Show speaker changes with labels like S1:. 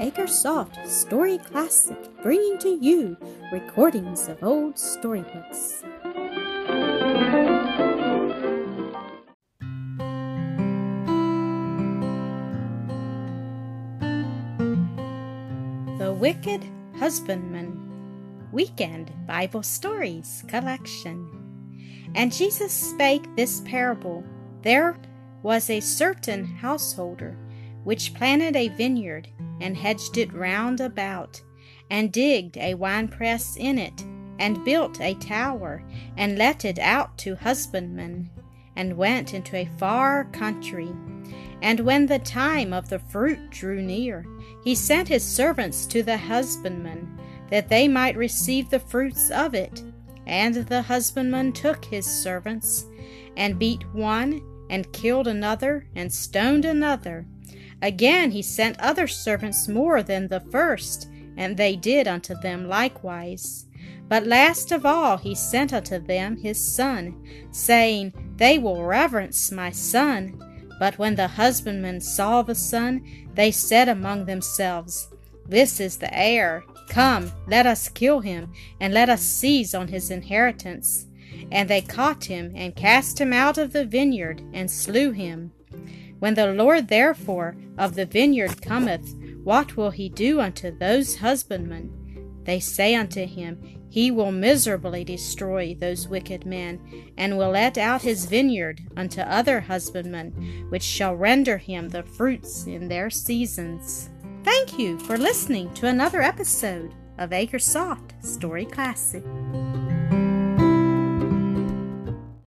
S1: Acresoft Story Classic, bringing to you recordings of old storybooks. The Wicked Husbandman Weekend Bible Stories Collection. And Jesus spake this parable There was a certain householder which planted a vineyard, and hedged it round about, and digged a winepress in it, and built a tower, and let it out to husbandmen, and went into a far country. And when the time of the fruit drew near, he sent his servants to the husbandmen, that they might receive the fruits of it. And the husbandman took his servants, and beat one, and killed another, and stoned another. Again he sent other servants more than the first, and they did unto them likewise. But last of all he sent unto them his son, saying, They will reverence my son. But when the husbandmen saw the son, they said among themselves, This is the heir. Come, let us kill him, and let us seize on his inheritance. And they caught him, and cast him out of the vineyard, and slew him. When the Lord therefore of the vineyard cometh, what will he do unto those husbandmen? They say unto him, He will miserably destroy those wicked men, and will let out his vineyard unto other husbandmen, which shall render him the fruits in their seasons. Thank you for listening to another episode of Acresoft Story Classic.